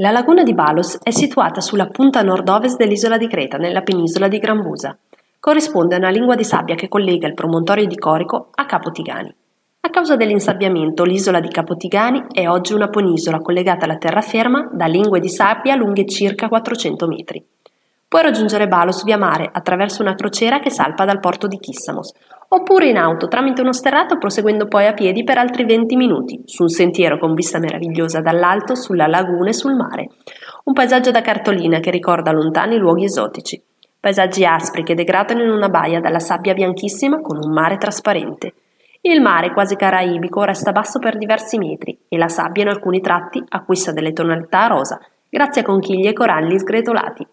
La laguna di Balos è situata sulla punta nord-ovest dell'isola di Creta, nella penisola di Grambusa. Corrisponde a una lingua di sabbia che collega il promontorio di Corico a Capo Tigani. A causa dell'insabbiamento, l'isola di Capo Tigani è oggi una penisola collegata alla terraferma da lingue di sabbia lunghe circa 400 metri. Puoi raggiungere Balos via mare attraverso una crociera che salpa dal porto di Kissamos, oppure in auto tramite uno sterrato proseguendo poi a piedi per altri 20 minuti, su un sentiero con vista meravigliosa dall'alto sulla laguna e sul mare. Un paesaggio da cartolina che ricorda lontani luoghi esotici. Paesaggi aspri che degradano in una baia dalla sabbia bianchissima con un mare trasparente. Il mare, quasi caraibico, resta basso per diversi metri e la sabbia in alcuni tratti acquista delle tonalità rosa, grazie a conchiglie e coralli sgretolati.